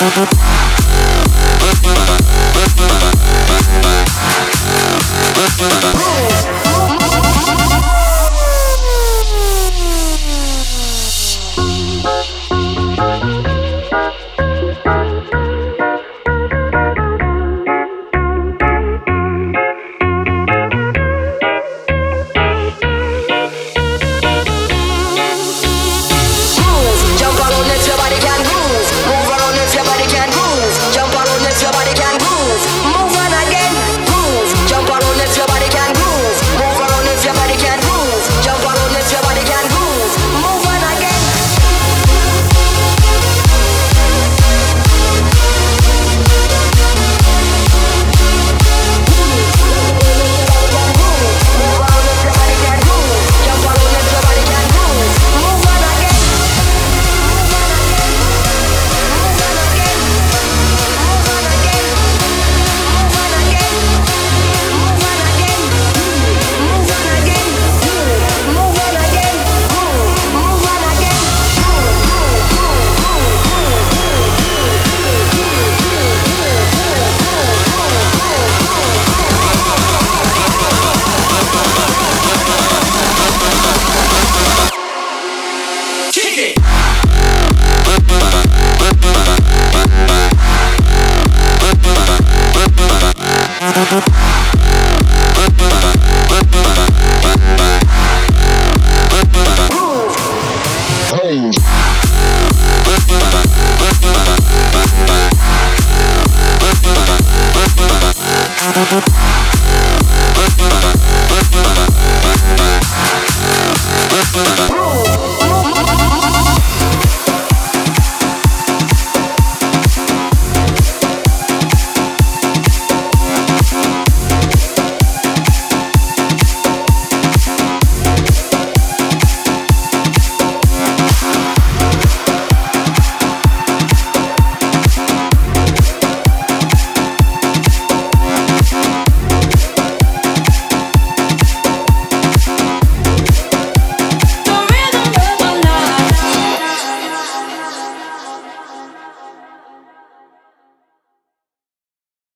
Bye.